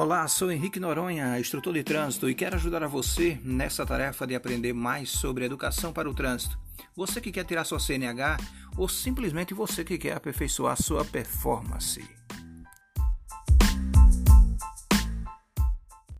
Olá, sou Henrique Noronha, instrutor de trânsito e quero ajudar a você nessa tarefa de aprender mais sobre educação para o trânsito. Você que quer tirar sua CNH ou simplesmente você que quer aperfeiçoar sua performance.